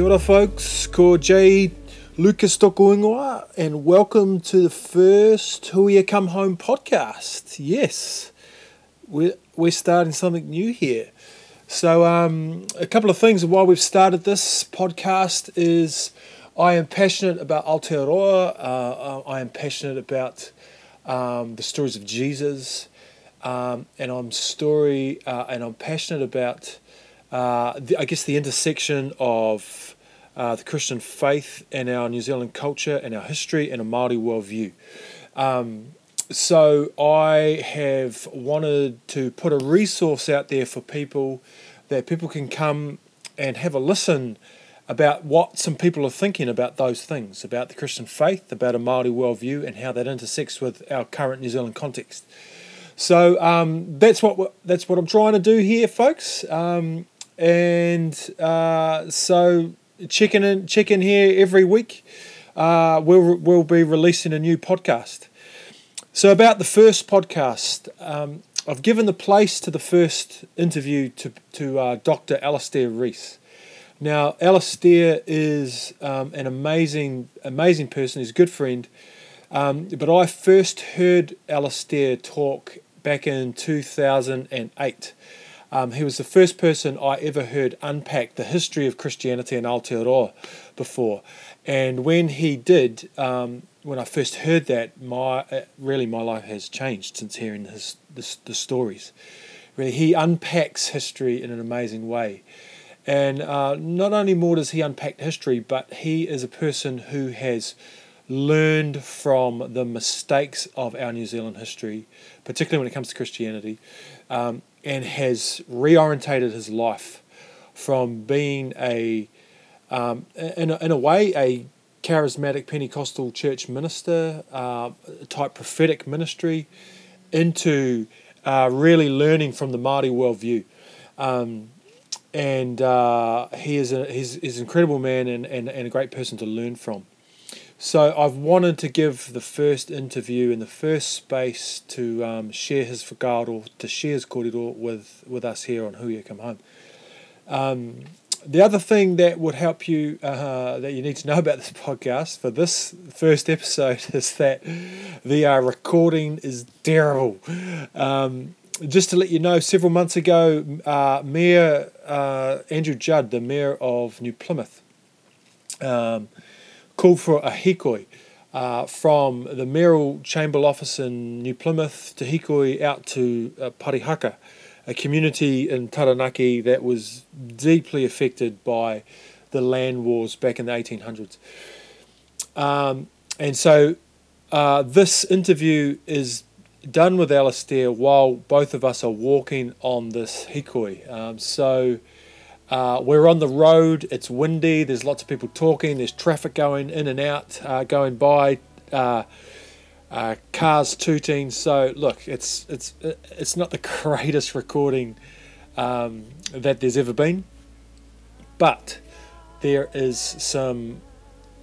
Kia ora, folks. Ko J. Lucas toko ingoa, and welcome to the first Hui Come Home podcast. Yes, we're, we're starting something new here. So, um, a couple of things why we've started this podcast is I am passionate about Aotearoa. Uh, I am passionate about um, the stories of Jesus, um, and I'm story uh, and I'm passionate about uh, the, I guess the intersection of uh, the Christian faith and our New Zealand culture and our history and a Māori worldview. Um, so I have wanted to put a resource out there for people that people can come and have a listen about what some people are thinking about those things, about the Christian faith, about a Māori worldview, and how that intersects with our current New Zealand context. So um, that's what that's what I'm trying to do here, folks. Um, and uh, so checking in, checking here every week. Uh, we'll we'll be releasing a new podcast. So about the first podcast, um, I've given the place to the first interview to to uh, Dr. Alastair Rees. Now, Alastair is um, an amazing amazing person. He's a good friend. Um, but I first heard Alastair talk back in 2008. Um, he was the first person I ever heard unpack the history of Christianity in Aotearoa before. And when he did, um, when I first heard that, my uh, really my life has changed since hearing his the, the stories. Really, he unpacks history in an amazing way. And uh, not only more does he unpack history, but he is a person who has learned from the mistakes of our New Zealand history, particularly when it comes to Christianity, um, and has reorientated his life from being a, um, in, a in a way, a charismatic Pentecostal church minister uh, type prophetic ministry into uh, really learning from the Māori worldview. Um, and uh, he is a he's, he's an incredible man and, and, and a great person to learn from. So I've wanted to give the first interview in the first space to um, share his whakaaro, to share his kōrero with, with us here on Hui Come Home. Um, the other thing that would help you, uh, that you need to know about this podcast for this first episode is that the uh, recording is terrible. Um, just to let you know, several months ago, uh, Mayor uh, Andrew Judd, the Mayor of New Plymouth, um, called for a hikoi uh, from the mayoral chamber office in New Plymouth to hikoi out to uh, Parihaka, a community in Taranaki that was deeply affected by the land wars back in the 1800s. Um, and so uh, this interview is done with Alastair while both of us are walking on this hikoi. Um, so uh, we're on the road, it's windy, there's lots of people talking, there's traffic going in and out, uh, going by, uh, uh cars tooting. So look, it's it's it's not the greatest recording um, that there's ever been, but there is some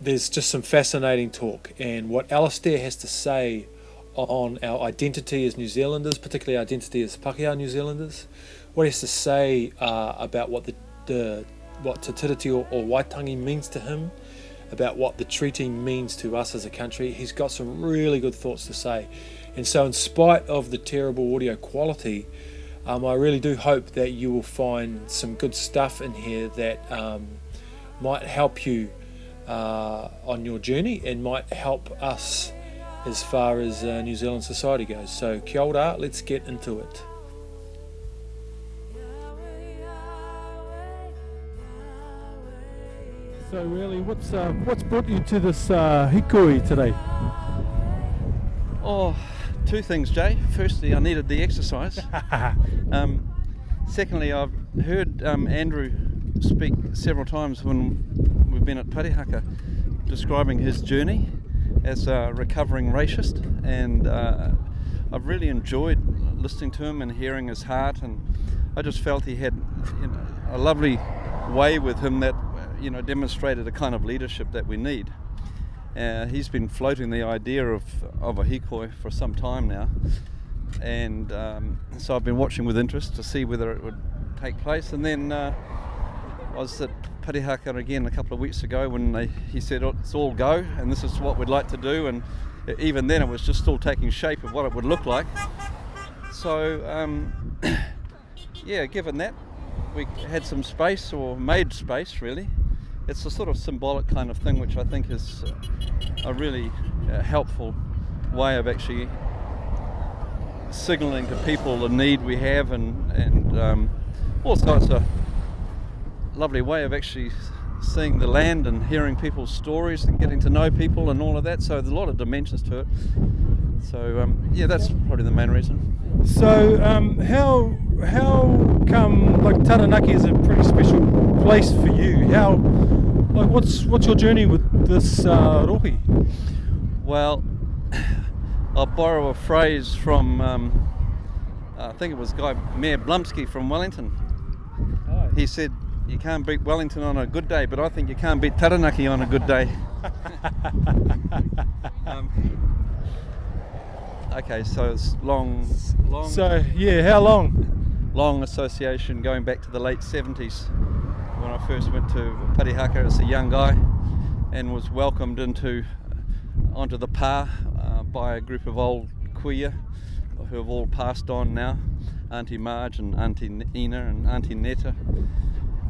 there's just some fascinating talk, and what Alastair has to say on our identity as New Zealanders, particularly identity as Pākehā New Zealanders, what he has to say uh, about what the the what Te Tiriti or, or Waitangi means to him, about what the treaty means to us as a country. He's got some really good thoughts to say. And so, in spite of the terrible audio quality, um, I really do hope that you will find some good stuff in here that um, might help you uh, on your journey and might help us as far as uh, New Zealand society goes. So, kia ora, let's get into it. So really, what's uh, what's brought you to this uh, hikoi today? Oh, two things, Jay. Firstly, I needed the exercise. um, secondly, I've heard um, Andrew speak several times when we've been at Parihaka, describing his journey as a recovering racist, and uh, I've really enjoyed listening to him and hearing his heart, and I just felt he had you know, a lovely way with him that you know, demonstrated a kind of leadership that we need. Uh, he's been floating the idea of, of a hikoi for some time now, and um, so I've been watching with interest to see whether it would take place. And then uh, I was at Parihaka again a couple of weeks ago when they, he said "Oh, it's all go and this is what we'd like to do, and even then it was just still taking shape of what it would look like. So, um, yeah, given that, we had some space or made space really. It's a sort of symbolic kind of thing, which I think is uh, a really uh, helpful way of actually signalling to people the need we have, and and um, also it's a lovely way of actually seeing the land and hearing people's stories and getting to know people and all of that. So there's a lot of dimensions to it. So um, yeah, that's probably the main reason. So um, how how come like Taranaki is a pretty special place for you? How like what's what's your journey with this uh, rohe? Well, I'll borrow a phrase from um, I think it was Guy Mayor Blumsky from Wellington. He said, "You can't beat Wellington on a good day, but I think you can't beat Taranaki on a good day." um, okay, so it's long, long, So yeah, how long? long association going back to the late 70s when I first went to Parihaka as a young guy and was welcomed into onto the pa uh, by a group of old kuia who have all passed on now Auntie Marge and Auntie Ina and Auntie Netta.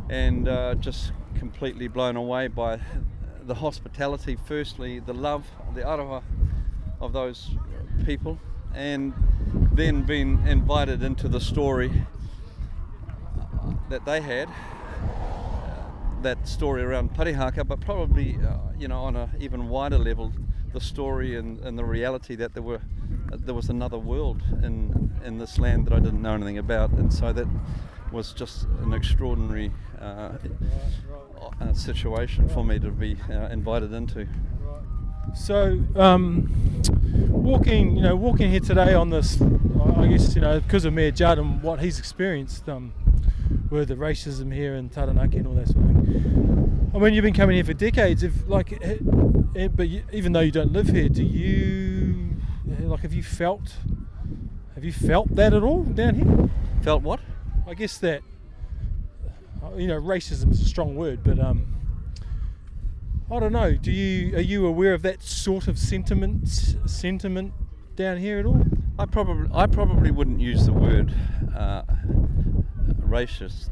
And uh, just completely blown away by the hospitality firstly the love the aroha of those people and then being invited into the story that they had that story around Parihaka, but probably uh, you know on an even wider level, the story and, and the reality that there were uh, there was another world in in this land that I didn't know anything about, and so that was just an extraordinary uh, uh, situation for me to be uh, invited into. So um, walking, you know, walking here today on this, I guess you know because of Mayor Judd and what he's experienced um, with the racism here in Taranaki and all that sort of thing. I mean, you've been coming here for decades. If like, eh, eh, but you, even though you don't live here, do you eh, like? Have you felt? Have you felt that at all down here? Felt what? I guess that you know racism is a strong word, but um, I don't know. Do you are you aware of that sort of sentiment sentiment down here at all? I probably I probably wouldn't use the word uh, racist,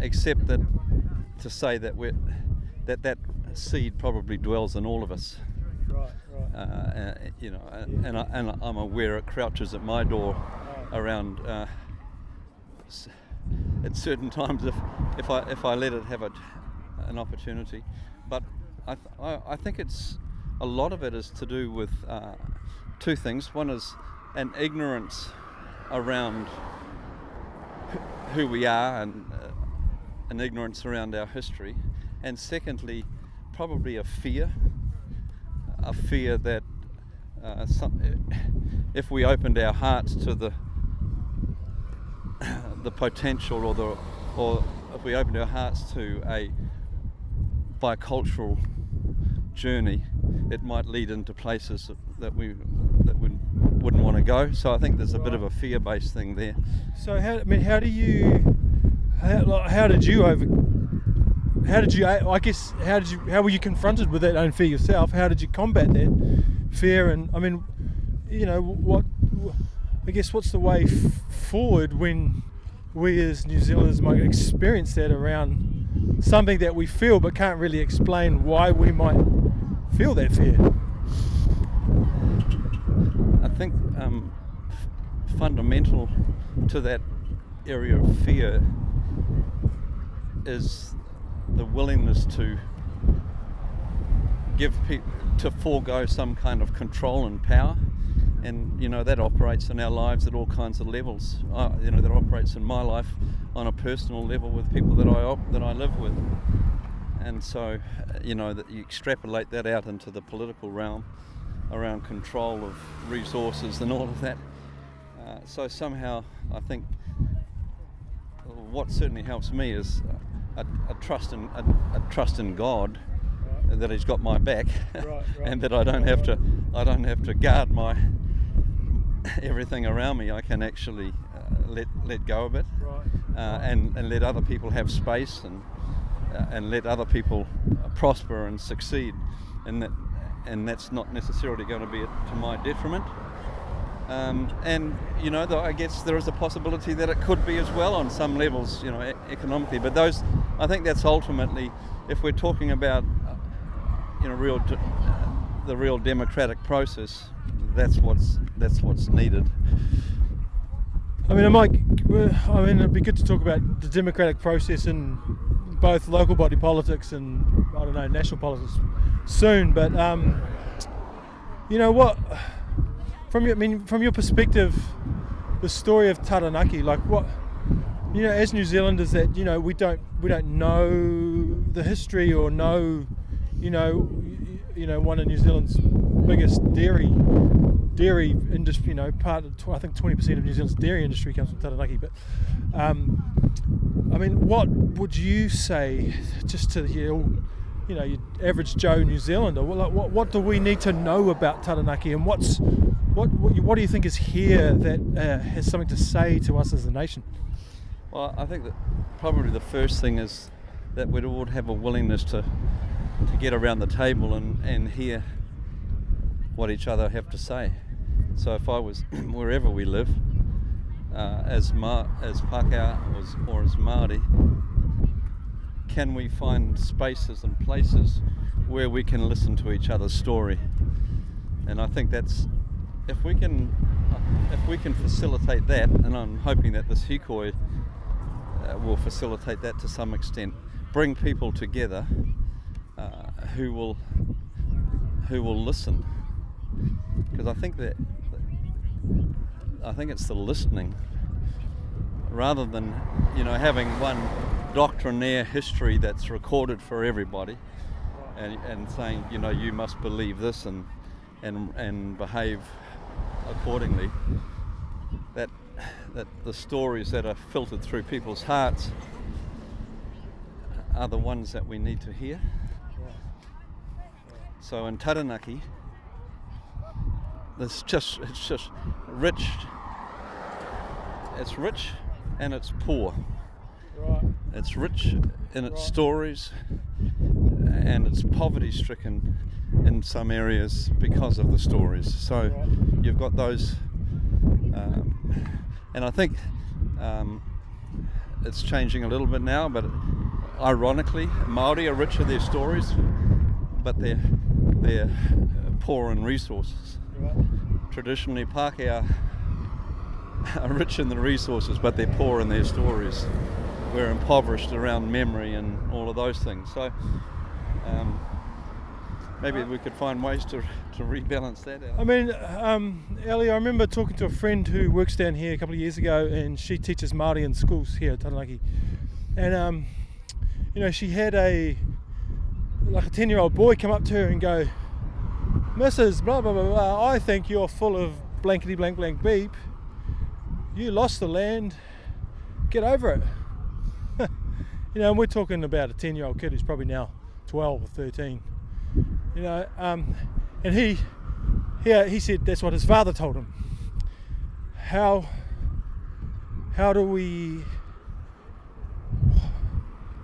except that to say that we that that seed probably dwells in all of us. Right, right. Uh, uh, you know, and, and, I, and I'm aware it crouches at my door around uh, at certain times if, if I if I let it have a, an opportunity. But I, th- I, I think it's a lot of it is to do with uh, two things. One is an ignorance around who we are and uh, an ignorance around our history, and secondly, probably a fear a fear that uh, some, if we opened our hearts to the the potential or the or if we opened our hearts to a bicultural journey, it might lead into places that we that we wouldn't want to go. So I think there's a bit of a fear-based thing there. So how I mean, how do you how, how did you over how did you I guess how did you how were you confronted with that own fear yourself? How did you combat that fear? And I mean, you know what I guess what's the way forward when we as New Zealanders might experience that around something that we feel but can't really explain why we might feel that fear. I think um, f- fundamental to that area of fear is the willingness to give people to forego some kind of control and power. And you know that operates in our lives at all kinds of levels. Uh, you know that operates in my life on a personal level with people that I op- that I live with. And so you know that you extrapolate that out into the political realm around control of resources and all of that uh, so somehow I think what certainly helps me is a, a trust in a, a trust in God that He's got my back, Right, right. and that I don't have to I don't have to guard my everything around me. I can actually uh, let let go of it, Right. uh, and and let other people have space and uh, and let other people prosper and succeed, and that and that's not necessarily going to be to my detriment. Um, and you know, I guess there is a possibility that it could be as well on some levels, you know, e- economically. But those, I think that's ultimately, if we're talking about, uh, you know, real, de- the real democratic process, that's what's that's what's needed. I mean, I might. I mean, it'd be good to talk about the democratic process in both local body politics and I don't know national politics soon. But um, you know what? From your, I mean, from your perspective, the story of Taranaki, like what? You know, as New Zealanders, that you know we don't we don't know the history or know, you know, you, you know one of New Zealand's biggest dairy dairy industry, you know, part of, I think 20% of New Zealand's dairy industry comes from Taranaki. But, um, I mean, what would you say just to your, you know, your average Joe New Zealander? What, what, what do we need to know about Taranaki and what's, what, what, what do you think is here that uh, has something to say to us as a nation? Well, I think that probably the first thing is that we'd all have a willingness to to get around the table and, and hear what each other have to say. So if I was wherever we live, uh, as Ma- as Pākehā or, as Māori, can we find spaces and places where we can listen to each other's story? And I think that's if we can if we can facilitate that, and I'm hoping that this hikoi uh, will facilitate that to some extent, bring people together uh, who will who will listen. Because I think that I think it's the listening rather than you know having one doctrinaire history that's recorded for everybody and, and saying you know you must believe this and and and behave accordingly. That that the stories that are filtered through people's hearts are the ones that we need to hear so in Taranaki it's just it's just rich it's rich and it's poor Right. it's rich in its Right. stories and it's poverty stricken in some areas because of the stories so Right. you've got those um, and I think um, it's changing a little bit now but ironically Maori are rich in their stories but they're they're uh, poor in resources Right. traditionally Pākehā are rich in the resources, but they're poor in their stories. We're impoverished around memory and all of those things. So um, maybe we could find ways to, to rebalance that out. I mean, um, Ellie, I remember talking to a friend who works down here a couple of years ago, and she teaches Māori in schools here at Taranaki. And, um, you know, she had a, like a 10 year old boy come up to her and go, Mrs. Blah, blah, blah, blah, I think you're full of blankety blank blank beep. You lost the land, get over it. you know, and we're talking about a 10 year old kid who's probably now 12 or 13. You know, um, and he, he, he said that's what his father told him. How, how do we,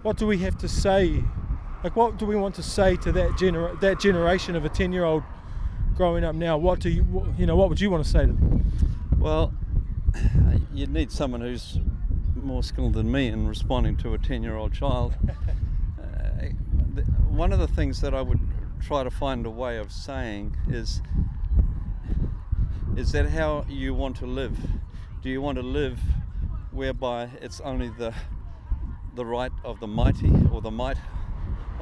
what do we have to say? Like, what do we want to say to that genera- that generation of a 10 year old growing up now? What do you, what, you know, what would you want to say to them? Well, you'd need someone who's more skilled than me in responding to a 10 year old child. Uh, one of the things that I would try to find a way of saying is is that how you want to live? Do you want to live whereby it's only the the right of the mighty or the might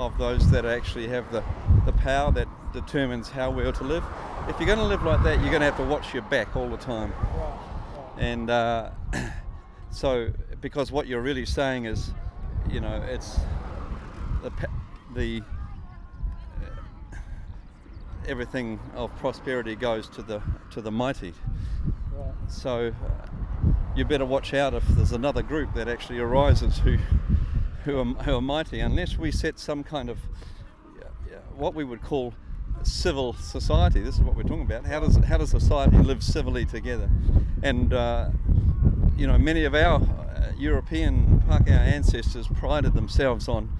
of those that actually have the, the power that determines how we are to live? If you're going to live like that, you're going to have to watch your back all the time. And uh, so, because what you're really saying is, you know, it's the the uh, everything of prosperity goes to the to the mighty. So uh, you better watch out if there's another group that actually arises who who are, who are mighty, unless we set some kind of what we would call civil society. This is what we're talking about. How does how does society live civilly together? And uh, you know, many of our uh, European Pākehā ancestors prided themselves on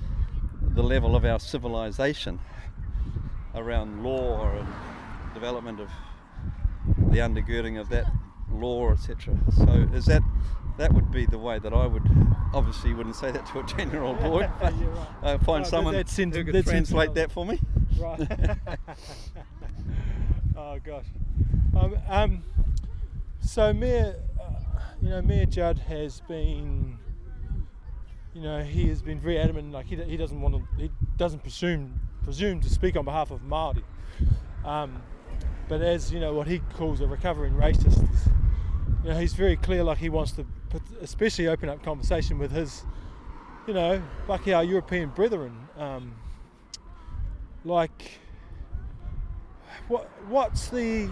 the level of our civilization around law and development of the undergirding of that law, etc. So is that that would be the way that I would obviously wouldn't say that to a ten year old boy, but right. uh, find No, someone that's who could that's translate that for me. Right. oh gosh. Um, um, so Mayor, uh, you know, Mayor Judd has been, you know, he has been very adamant. Like he, he doesn't want to, he doesn't presume presume to speak on behalf of Maori. Um, but as you know, what he calls a recovering racist, you know, he's very clear. Like he wants to, put, especially open up conversation with his, you know, like our European brethren. Um, like what what's the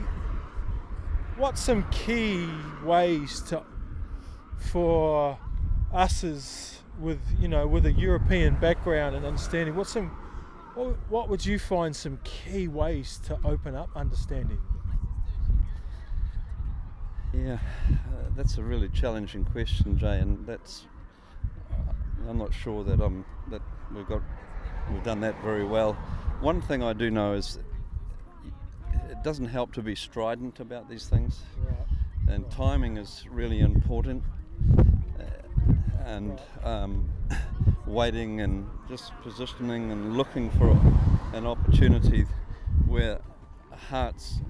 what's some key ways to for us as with you know with a European background and understanding what's some what would you find some key ways to open up understanding Yeah, uh, that's a really challenging question, Jay, and that's I'm not sure that um that we've got we've done that very well. One thing I do know is it doesn't help to be strident about these things, and timing is really important. Uh, and um, waiting and just positioning and looking for an opportunity where hearts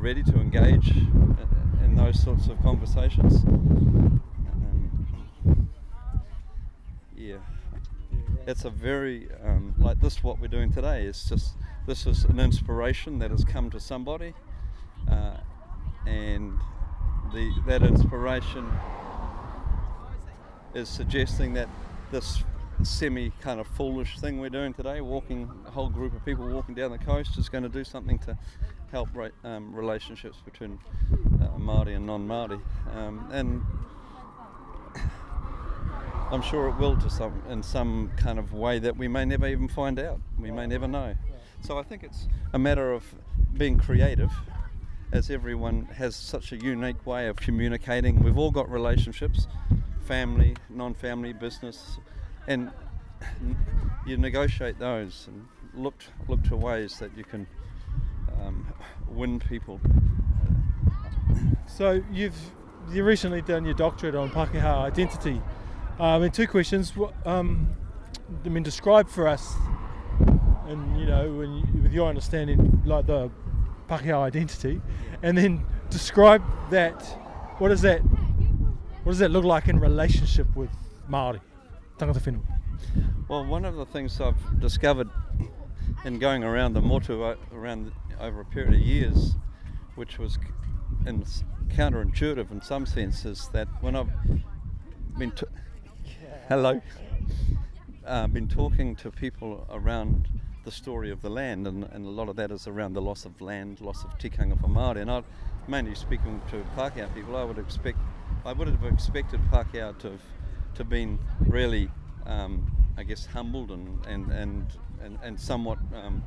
ready to engage in- those sorts of conversations. Um, yeah, it's a very um, like this. What we're doing today is just this is an inspiration that has come to somebody, uh, and the that inspiration is suggesting that this semi kind of foolish thing we're doing today, walking a whole group of people walking down the coast, is going to do something to help um, relationships between uh, Maori and non-Maori, um, and I'm sure it will to some in some kind of way that we may never even find out. We may never know. So I think it's a matter of being creative, as everyone has such a unique way of communicating. We've all got relationships, family, non-family, business, and you negotiate those and look look to ways that you can um, win people. so you've you recently done your doctorate on Pakeha identity. Um, and two questions. Um, I mean describe for us and you know you, with your understanding like the Pakeha identity and then describe that. What does that what does that look like in relationship with Maori tangata whenua Well, one of the things I've discovered in going around the motu uh, around over a period of years, which was in counterintuitive in some sense, is that when I've been t- hello, uh, been talking to people around the story of the land, and, and a lot of that is around the loss of land, loss of tikanga for Māori, and I mainly speaking to Pākehā people, I would expect, I would have expected Pākehā to have to been really, um, I guess, humbled and and and and, and somewhat um,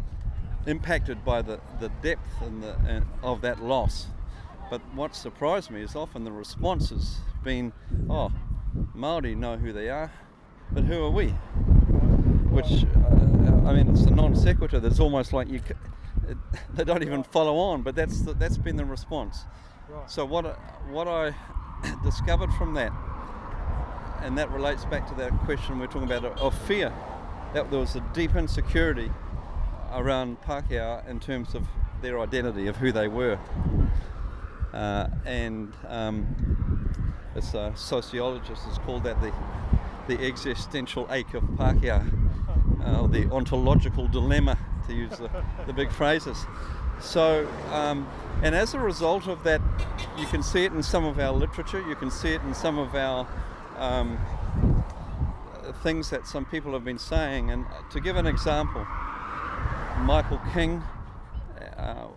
impacted by the, the depth and the and of that loss. But what surprised me is often the response has been, "Oh, Maori know who they are, but who are we?" Which uh, I mean, it's a non sequitur. That's almost like you. It, they don't even follow on, but that's the, that's been the response. Right. So what what I discovered from that, and that relates back to that question we're talking about of fear, that there was a deep insecurity around Pākehā in terms of their identity of who they were, uh, and um, as a sociologist has called that the the existential ache of Pākehā, uh, the ontological dilemma, to use the, the big phrases. So, um, and as a result of that, you can see it in some of our literature, you can see it in some of our um, things that some people have been saying. And to give an example, Michael King, uh,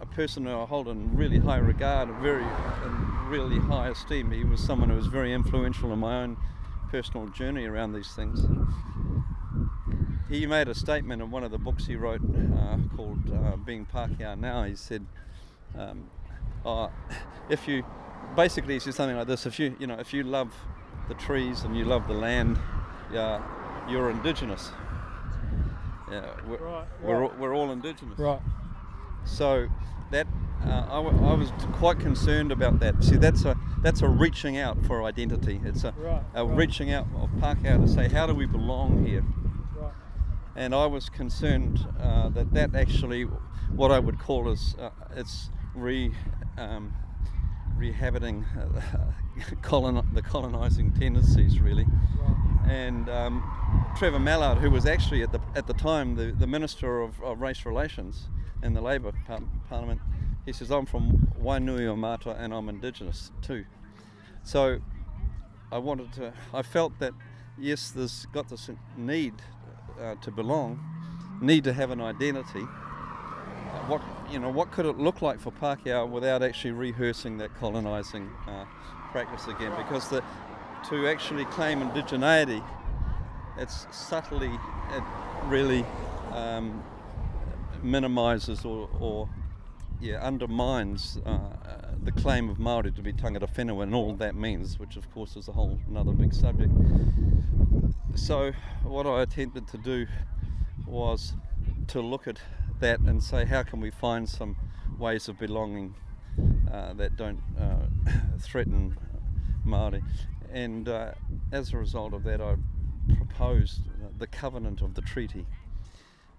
a person who I hold in really high regard, very in really high esteem. He was someone who was very influential in my own personal journey around these things. He made a statement in one of the books he wrote uh, called uh, "Being Pākehā Now." He said, um, oh, "If you basically it's said something like this: If you you know if you love the trees and you love the land, yeah, you're indigenous. Yeah, we're, Right, we're, all, we're all indigenous. Right. So that uh, I, w- I was quite concerned about that. See, that's a that's a reaching out for identity. It's a, Right, a reaching out of Pākehā to say, how do we belong here? And I was concerned uh, that that actually, what I would call is, uh, it's re um, rehabiting uh, colon, the colonising tendencies, really. Right. And um, Trevor Mallard, who was actually at the at the time the, the Minister of, of Race Relations in the Labour par- Parliament, he says, I'm from Wainuiomata and I'm Indigenous too. So I wanted to, I felt that yes, there's got this need uh, to belong, need to have an identity. Uh, What you know, what could it look like for Pākehā without actually rehearsing that colonising uh, practice again? Because the, to actually claim indigeneity, it's subtly, it really um, minimises or, or yeah, undermines uh, the claim of Maori to be tangata whenua and all that means, which of course is a whole another big subject. So what I attempted to do was to look at that and say, how can we find some ways of belonging uh, that don't uh, threaten Maori? And uh, as a result of that, I proposed the covenant of the treaty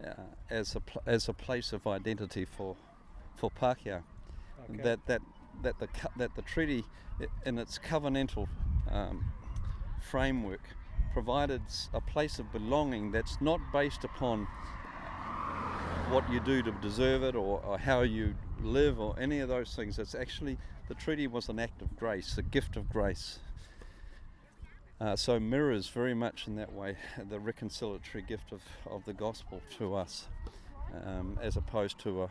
uh, as a pl- as a place of identity for for Pākehā. Okay. That that that the co- that the treaty in its covenantal um, framework provided a place of belonging that's not based upon what you do to deserve it or, or how you live or any of those things. It's actually the treaty was an act of grace, a gift of grace. Uh, so mirrors very much in that way the reconciliatory gift of, of the gospel to us, um, as opposed to a,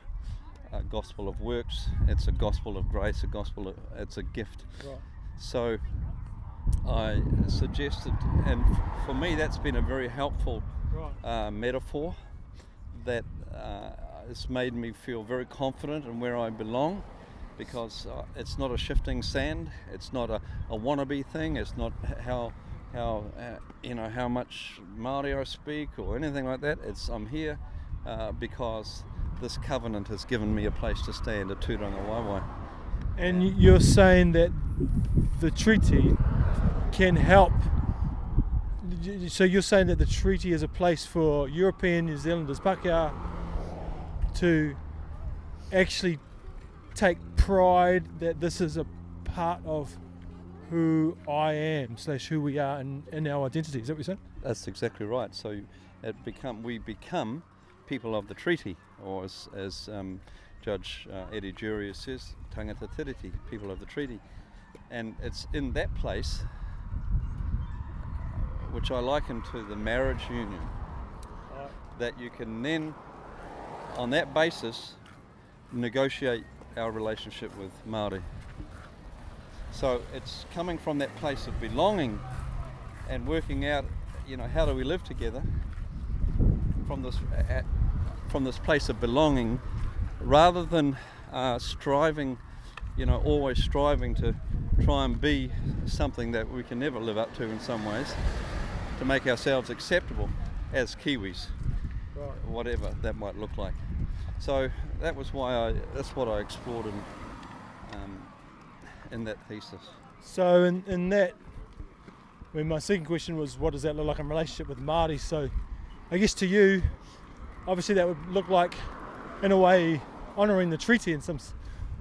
a gospel of works. It's a gospel of grace, a gospel. Of, it's a gift. Right. So I suggested, and f- for me, that's been a very helpful Right. uh, metaphor that uh, has made me feel very confident in where I belong because uh, it's not a shifting sand, it's not a, a wannabe thing, it's not how how uh, you know how much Maori I speak or anything like that. It's I'm here uh, because this covenant has given me a place to stand, a tūrangawaewae. And you're saying that the treaty can help. So you're saying that the treaty is a place for European New Zealanders, Pākehā, to actually take pride that this is a part of who I am slash who we are in, in our identity. Is that what you're saying? That's exactly right. So it become we become people of the treaty, or as, as um, Judge uh, Eddie Durie says, tangata tiriti, people of the treaty, and it's in that place, which I liken to the marriage union, that you can then, on that basis, negotiate our relationship with Maori. So it's coming from that place of belonging and working out, you know, how do we live together from this at, from this place of belonging, rather than uh, striving, you know, always striving to try and be something that we can never live up to in some ways, to make ourselves acceptable as Kiwis, Right. whatever that might look like. So that was why I that's what I explored in um, in that thesis. So in, in that, I mean, my second question was, what does that look like in relationship with Māori? So, I guess to you, obviously that would look like, in a way, honouring the treaty in some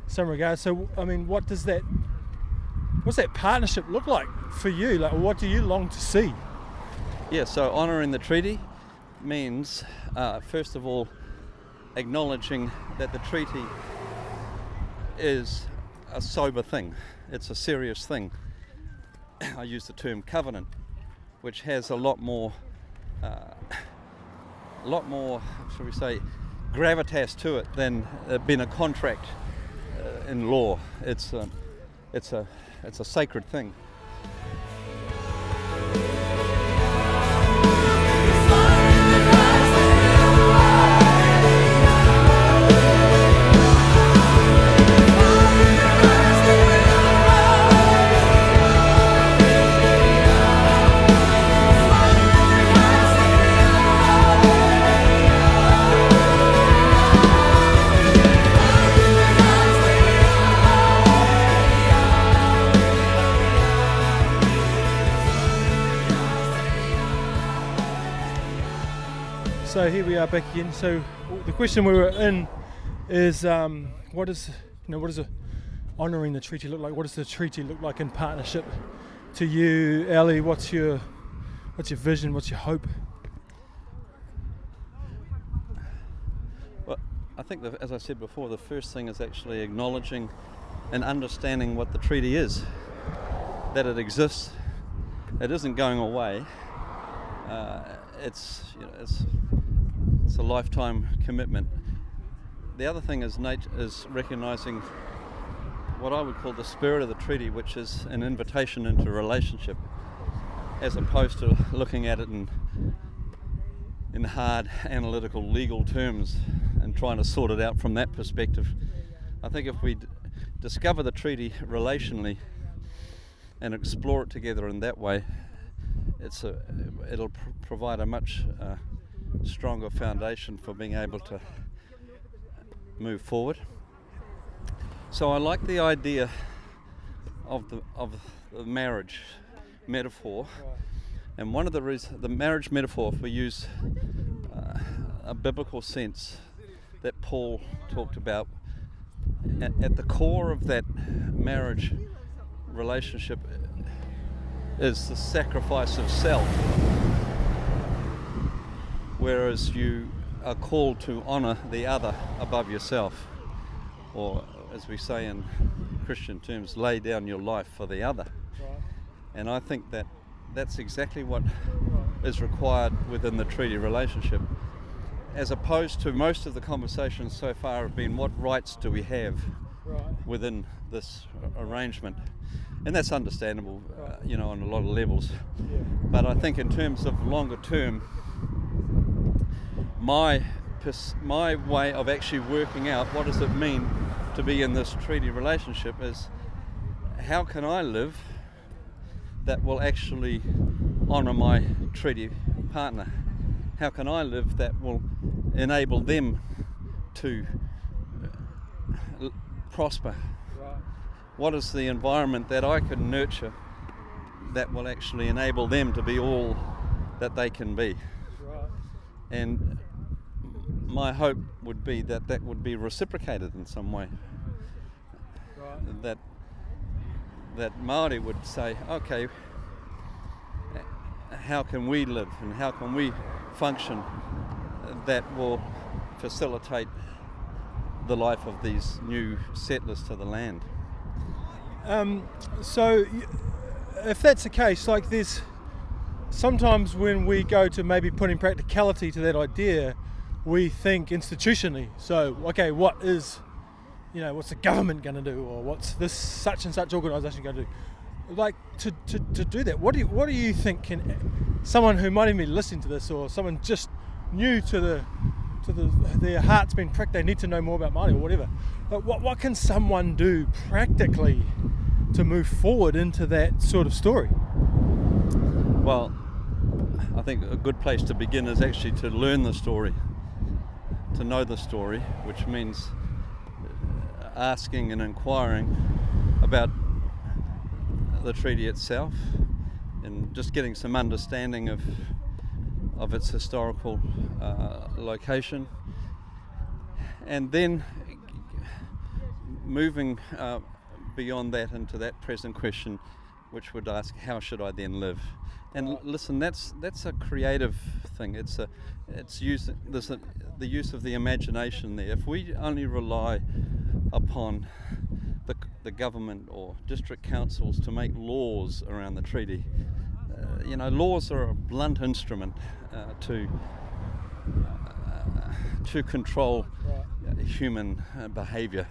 some regard. So, I mean, what does that, what's that partnership look like for you? Like, what do you long to see? Yeah, so honouring the treaty means, uh, first of all, acknowledging that the treaty is a sober thing, it's a serious thing. I use the term covenant, which has a lot more, uh, a lot more, shall we say, gravitas to it than uh, being a contract uh, in law. It's a, it's a, it's a sacred thing. Back again. So the question we were in is, um, what is you know what does honouring the treaty look like? What does the treaty look like in partnership to you, Ali? What's your what's your vision? What's your hope? Well, I think, that, as I said before, the first thing is actually acknowledging and understanding what the treaty is, that it exists, it isn't going away. Uh, it's, you know, it's it's a lifetime commitment. The other thing is nature is recognizing what I would call the spirit of the treaty, which is an invitation into relationship, as opposed to looking at it in in hard analytical legal terms and trying to sort it out from that perspective. I think if we d- discover the treaty relationally and explore it together in that way, it's a, it'll pr- provide a much uh, stronger foundation for being able to move forward. So I like the idea of the of the marriage metaphor, and one of the reasons the marriage metaphor, if we use uh, a biblical sense that Paul talked about, at, at the core of that marriage relationship is the sacrifice of self whereas you are called to honour the other above yourself, or as we say in Christian terms, lay down your life for the other. And I think that that's exactly what is required within the treaty relationship, as opposed to most of the conversations so far have been what rights do we have within this arrangement. And that's understandable, uh, you know, on a lot of levels. But I think in terms of longer term, my my way of actually working out what does it mean to be in this treaty relationship is how can I live that will actually honour my treaty partner? How can I live that will enable them to uh, prosper? What is the environment that I can nurture that will actually enable them to be all that they can be? And my hope would be that that would be reciprocated in some way. Right. That that Maori would say, okay, how can we live and how can we function that will facilitate the life of these new settlers to the land. Um, so, if that's the case, like there's sometimes when we go to maybe putting practicality to that idea, we think institutionally. So, okay, what is, you know, what's the government going to do, or what's this such and such organisation going to do? Like to, to, to do that, what do you, what do you think can someone who might even be listening to this, or someone just new to the to the their heart's been pricked, they need to know more about Māori or whatever. But what what can someone do practically to move forward into that sort of story? Well, I think a good place to begin is actually to learn the story to know the story, which means asking and inquiring about the treaty itself and just getting some understanding of of its historical uh, location. And then moving uh, beyond that into that present question which would ask how should I then live and listen that's that's a creative thing. It's a it's use there's a, the use of the imagination there. If we only rely upon the, the government or district councils to make laws around the treaty uh, you know laws are a blunt instrument uh, to uh, to control human uh, behavior.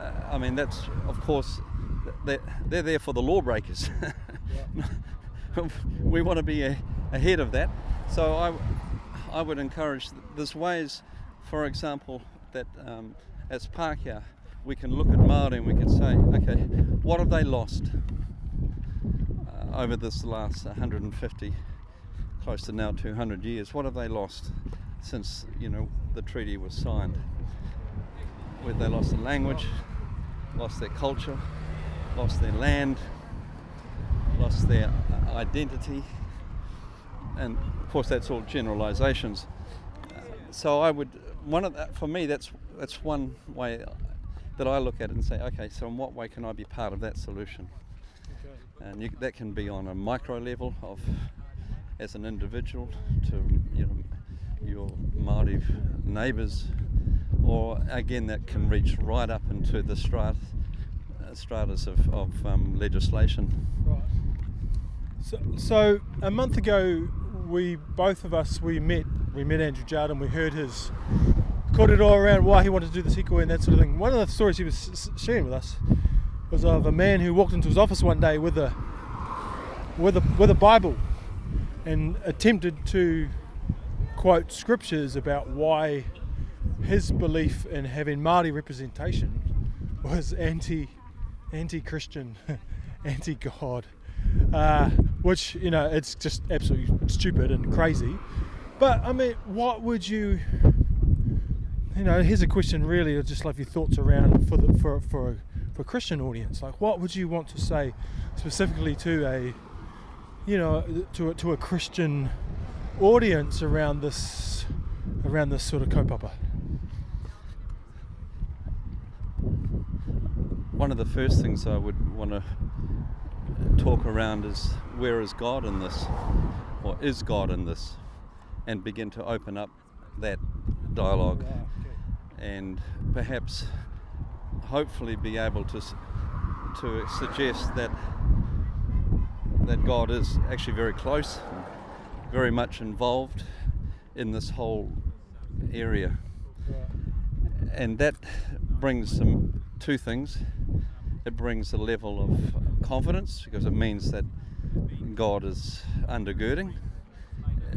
Uh, I mean that's of course they're, they're there for the lawbreakers we want to be a, ahead of that. So I, I would encourage. There's ways, for example, that um, as Pākehā we can look at Māori and we can say, okay, what have they lost uh, over this last 150, close to now 200 years? What have they lost since you know the treaty was signed? Where they lost their language, lost their culture, lost their land, lost their identity, and of course that's all generalizations. so I would one of that for me that's that's one way that I look at it and say, okay, so in what way can I be part of that solution? And you, that can be on a micro level of as an individual to you know your Māori neighbours, or again that can reach right up into the strat, uh, stratas of, of um, legislation. Right. So, so a month ago, we both of us we met. We met Andrew Jarden. We heard his caught it all around why he wanted to do the sequel and that sort of thing. One of the stories he was sharing with us was of a man who walked into his office one day with a with a with a Bible and attempted to quote scriptures about why his belief in having Māori representation was anti anti Christian, anti God, uh, which you know it's just absolutely stupid and crazy. But I mean, what would you you know, here's a question really, just love your thoughts around for the for for for a Christian audience. Like, what would you want to say specifically to a, you know, to a, to a Christian audience around this around this sort of kaupapa? One of the first things I would want to talk around is where is God in this, or is God in this, and begin to open up that dialogue and perhaps hopefully be able to to suggest that that God is actually very close, very much involved in this whole area. And that brings some two things. It brings a level of confidence because it means that God is undergirding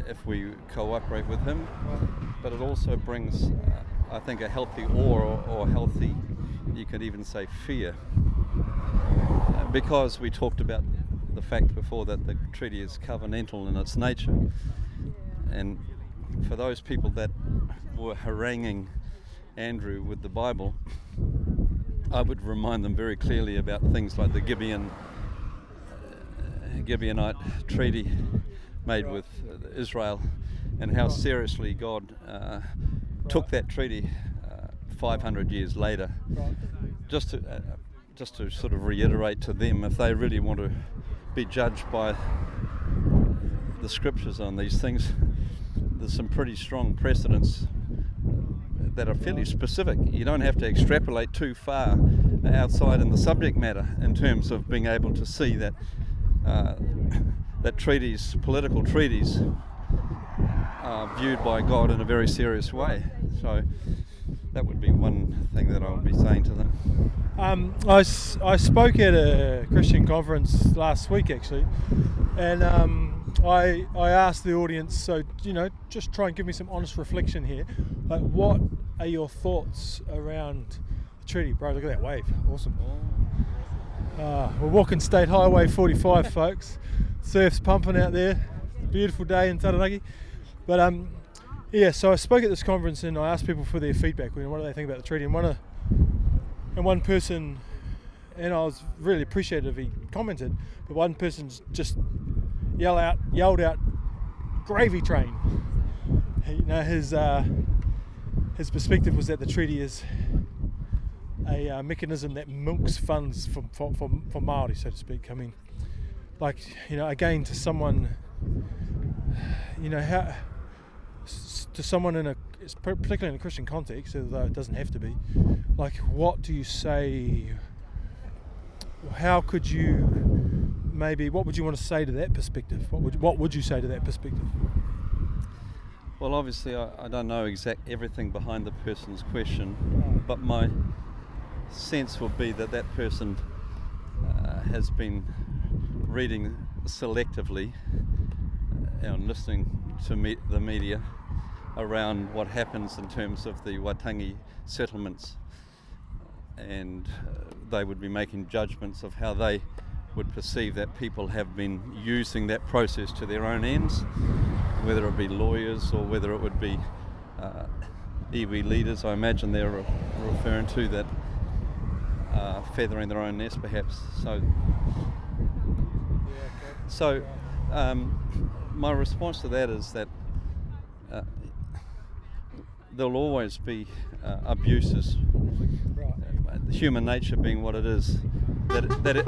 if we cooperate with Him, but it also brings I think, a healthy awe or healthy, you could even say, fear. Uh, because we talked about the fact before that the treaty is covenantal in its nature. And for those people that were haranguing Andrew with the Bible, I would remind them very clearly about things like the Gibeon uh, Gibeonite treaty made with uh, Israel and how seriously God uh, took that treaty uh, 500 years later, just to uh, just to sort of reiterate to them, if they really want to be judged by the scriptures on these things, there's some pretty strong precedents that are fairly specific. You don't have to extrapolate too far outside in the subject matter in terms of being able to see that uh, that treaties, political treaties, are viewed by God in a very serious way. So that would be one thing that I would be saying to them. Um, I, I spoke at a Christian conference last week actually, and um, I, I asked the audience, so you know, just try and give me some honest reflection here. Like, what are your thoughts around the treaty, bro? Look at that wave, awesome. Uh, we're walking State Highway 45, folks. Surf's pumping out there. Beautiful day in Taranaki. But um, yeah, so I spoke at this conference and I asked people for their feedback. what do they think about the treaty? And one, of, and one person, and I was really appreciative. He commented, but one person just yelled out, yelled out, "Gravy train!" You know, his uh, his perspective was that the treaty is a uh, mechanism that milks funds for, for, for, for Maori, so to speak. I mean, like you know, again, to someone, you know, how to someone in a particularly in a Christian context, although it doesn't have to be, like what do you say? How could you maybe? What would you want to say to that perspective? What would what would you say to that perspective? Well, obviously, I, I don't know exact everything behind the person's question, but my sense would be that that person uh, has been reading selectively and listening to me- the media around what happens in terms of the Waitangi settlements, and uh, they would be making judgments of how they would perceive that people have been using that process to their own ends, whether it be lawyers or whether it would be uh, iwi leaders. I imagine they're re- referring to that uh, feathering their own nest, perhaps. So, so um, my response to that is that uh, there'll always be uh, abuses. Uh, Human nature being what it is, that it, that it,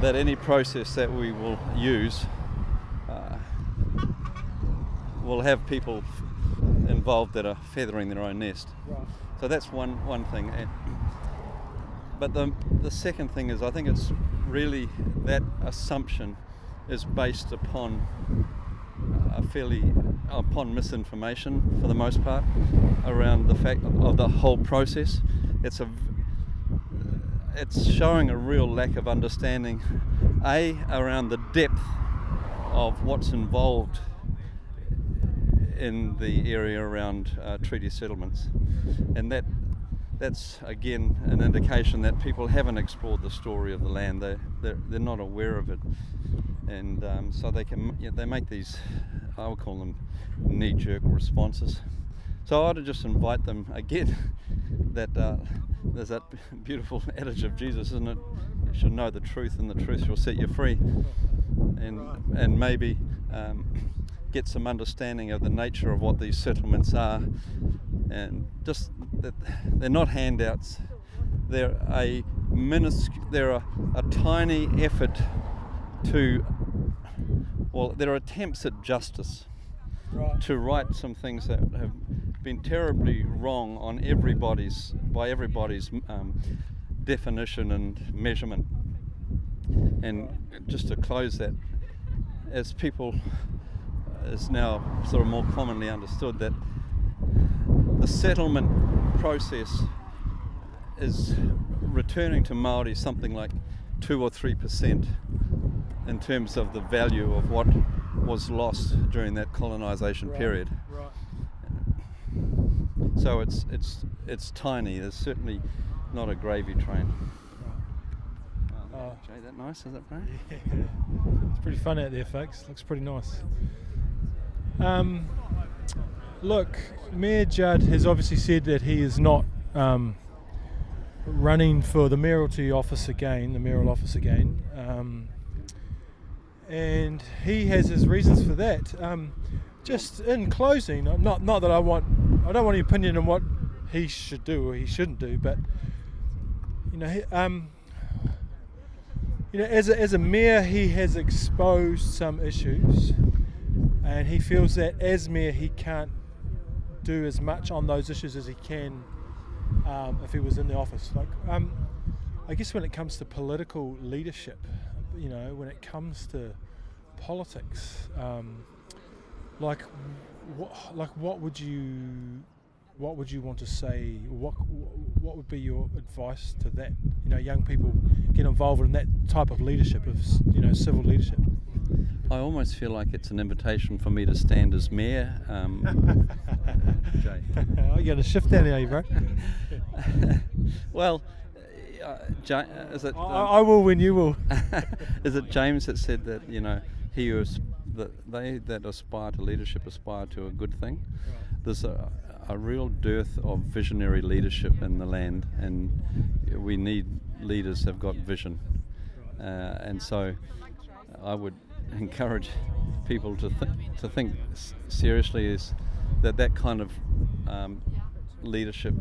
that any process that we will use uh, will have people involved that are feathering their own nest. Right. So that's one one thing. But the the second thing is, I think it's really that assumption is based upon a fairly upon misinformation for the most part around the fact of the whole process. It's a it's showing a real lack of understanding, a around the depth of what's involved in the area around uh, treaty settlements, and that that's again an indication that people haven't explored the story of the land. They they're, they're not aware of it, and um, so they can you know, they make these I would call them knee-jerk responses. So I ought to just invite them again that uh, there's that beautiful adage of Jesus, isn't it? You should know the truth, and the truth shall set you free. And and maybe um, get some understanding of the nature of what these settlements are, and just that they're not handouts. They're a minuscule. They're a, a tiny effort to. Well, they're attempts at justice Right. to write some things that have been terribly wrong on everybody's by everybody's um, definition and measurement. And just to close that, as people is now sort of more commonly understood that the settlement process is returning to Maori something like two or three percent in terms of the value of what was lost during that colonisation Right. period. Right. So it's it's it's tiny. There's certainly not a gravy train. Oh. Oh, Jay, that nice, is it, bro? It's pretty fun out there, folks. Looks pretty nice. Um, look, Mayor Judd has obviously said that he is not um, running for the mayoralty office again, the mayoral office again, um, and he has his reasons for that. Um, just in closing, not not that I want, I don't want any opinion on what he should do or he shouldn't do, but you know, he, um, you know, as a, as a mayor, he has exposed some issues, and he feels that as mayor, he can't do as much on those issues as he can um, if he was in the office. Like, um, I guess when it comes to political leadership, you know, when it comes to politics, um, like, what, like, what would you, what would you want to say? What, what would be your advice to that? You know, young people get involved in that type of leadership, of you know, civil leadership. I almost feel like it's an invitation for me to stand as mayor. Um, Jay. oh, you got a shift down here, bro. well, uh, Ja- is it? I, um, I will when you will. is it James that said that you know he was that they that aspire to leadership aspire to a good thing? There's a, a real dearth of visionary leadership in the land, and we need leaders who've got vision. Uh, and so, I would encourage people to th- to think seriously is that that kind of um, leadership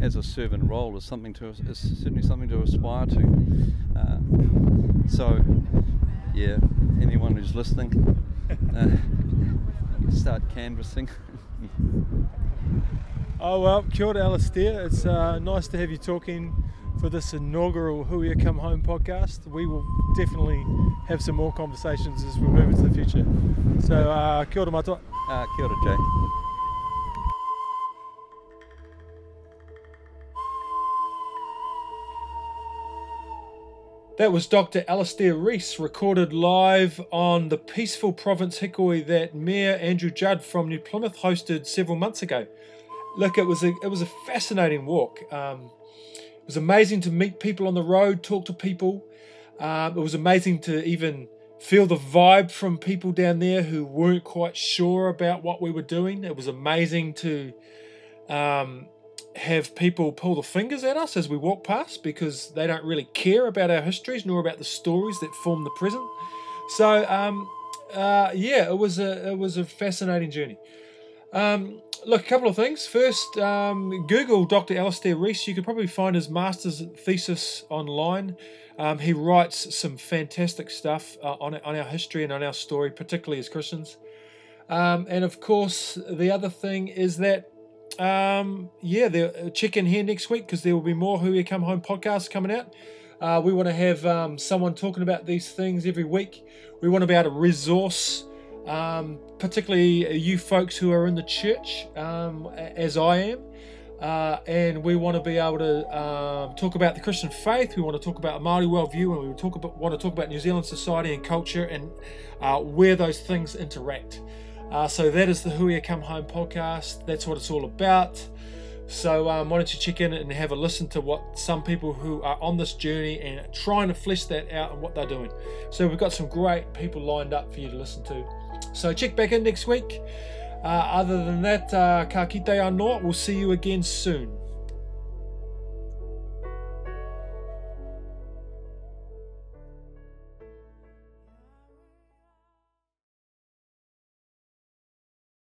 as a servant role is something to is certainly something to aspire to. Uh, so, yeah, anyone who's listening, uh, start canvassing. Oh well, kia ora, Alistair. It's uh, nice to have you talking for this inaugural Hui Come Home podcast. We will definitely have some more conversations as we move into the future. So, uh, kia ora matoa. uh, kia ora, Jay. That was Dr. Alistair Reese, recorded live on the peaceful province Hikoi that Mayor Andrew Judd from New Plymouth hosted several months ago. Look, it was a it was a fascinating walk. Um, it was amazing to meet people on the road, talk to people. Um, it was amazing to even feel the vibe from people down there who weren't quite sure about what we were doing. It was amazing to um, have people pull the fingers at us as we walk past because they don't really care about our histories nor about the stories that form the present. So, um, uh, yeah, it was a it was a fascinating journey. Um, look, a couple of things. First, um, Google Dr. Alistair Reese. You could probably find his master's thesis online. Um, he writes some fantastic stuff uh, on, on our history and on our story, particularly as Christians. Um, and of course, the other thing is that, um, yeah, the, check in here next week because there will be more Hui Come Home podcasts coming out. Uh, we want to have um, someone talking about these things every week. We want to be able to resource um, particularly you folks who are in the church, um, as I am. Uh, and we want to be able to um, talk about the Christian faith. We want to talk about a Maori worldview, and we talk about, want to talk about New Zealand society and culture, and uh, where those things interact. Uh, so that is the Hui Come Home podcast. That's what it's all about. So um, why don't you check in and have a listen to what some people who are on this journey and trying to flesh that out and what they're doing. So we've got some great people lined up for you to listen to. So check back in next week. Uh, other than that, uh, ka kite anō. We'll see you again soon.